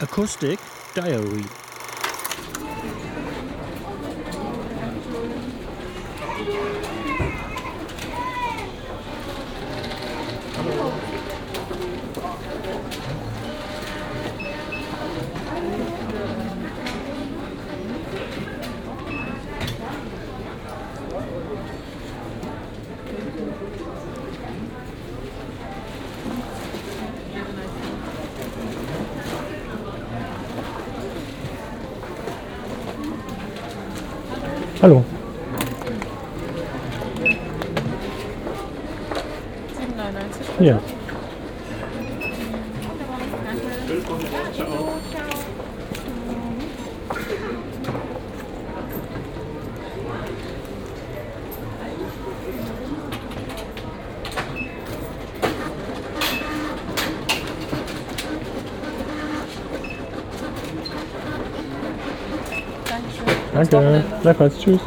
Acoustic Diary. Hallo. 7,99. Ja. Dankeschön. Danke. Gleichfalls. Tschüss.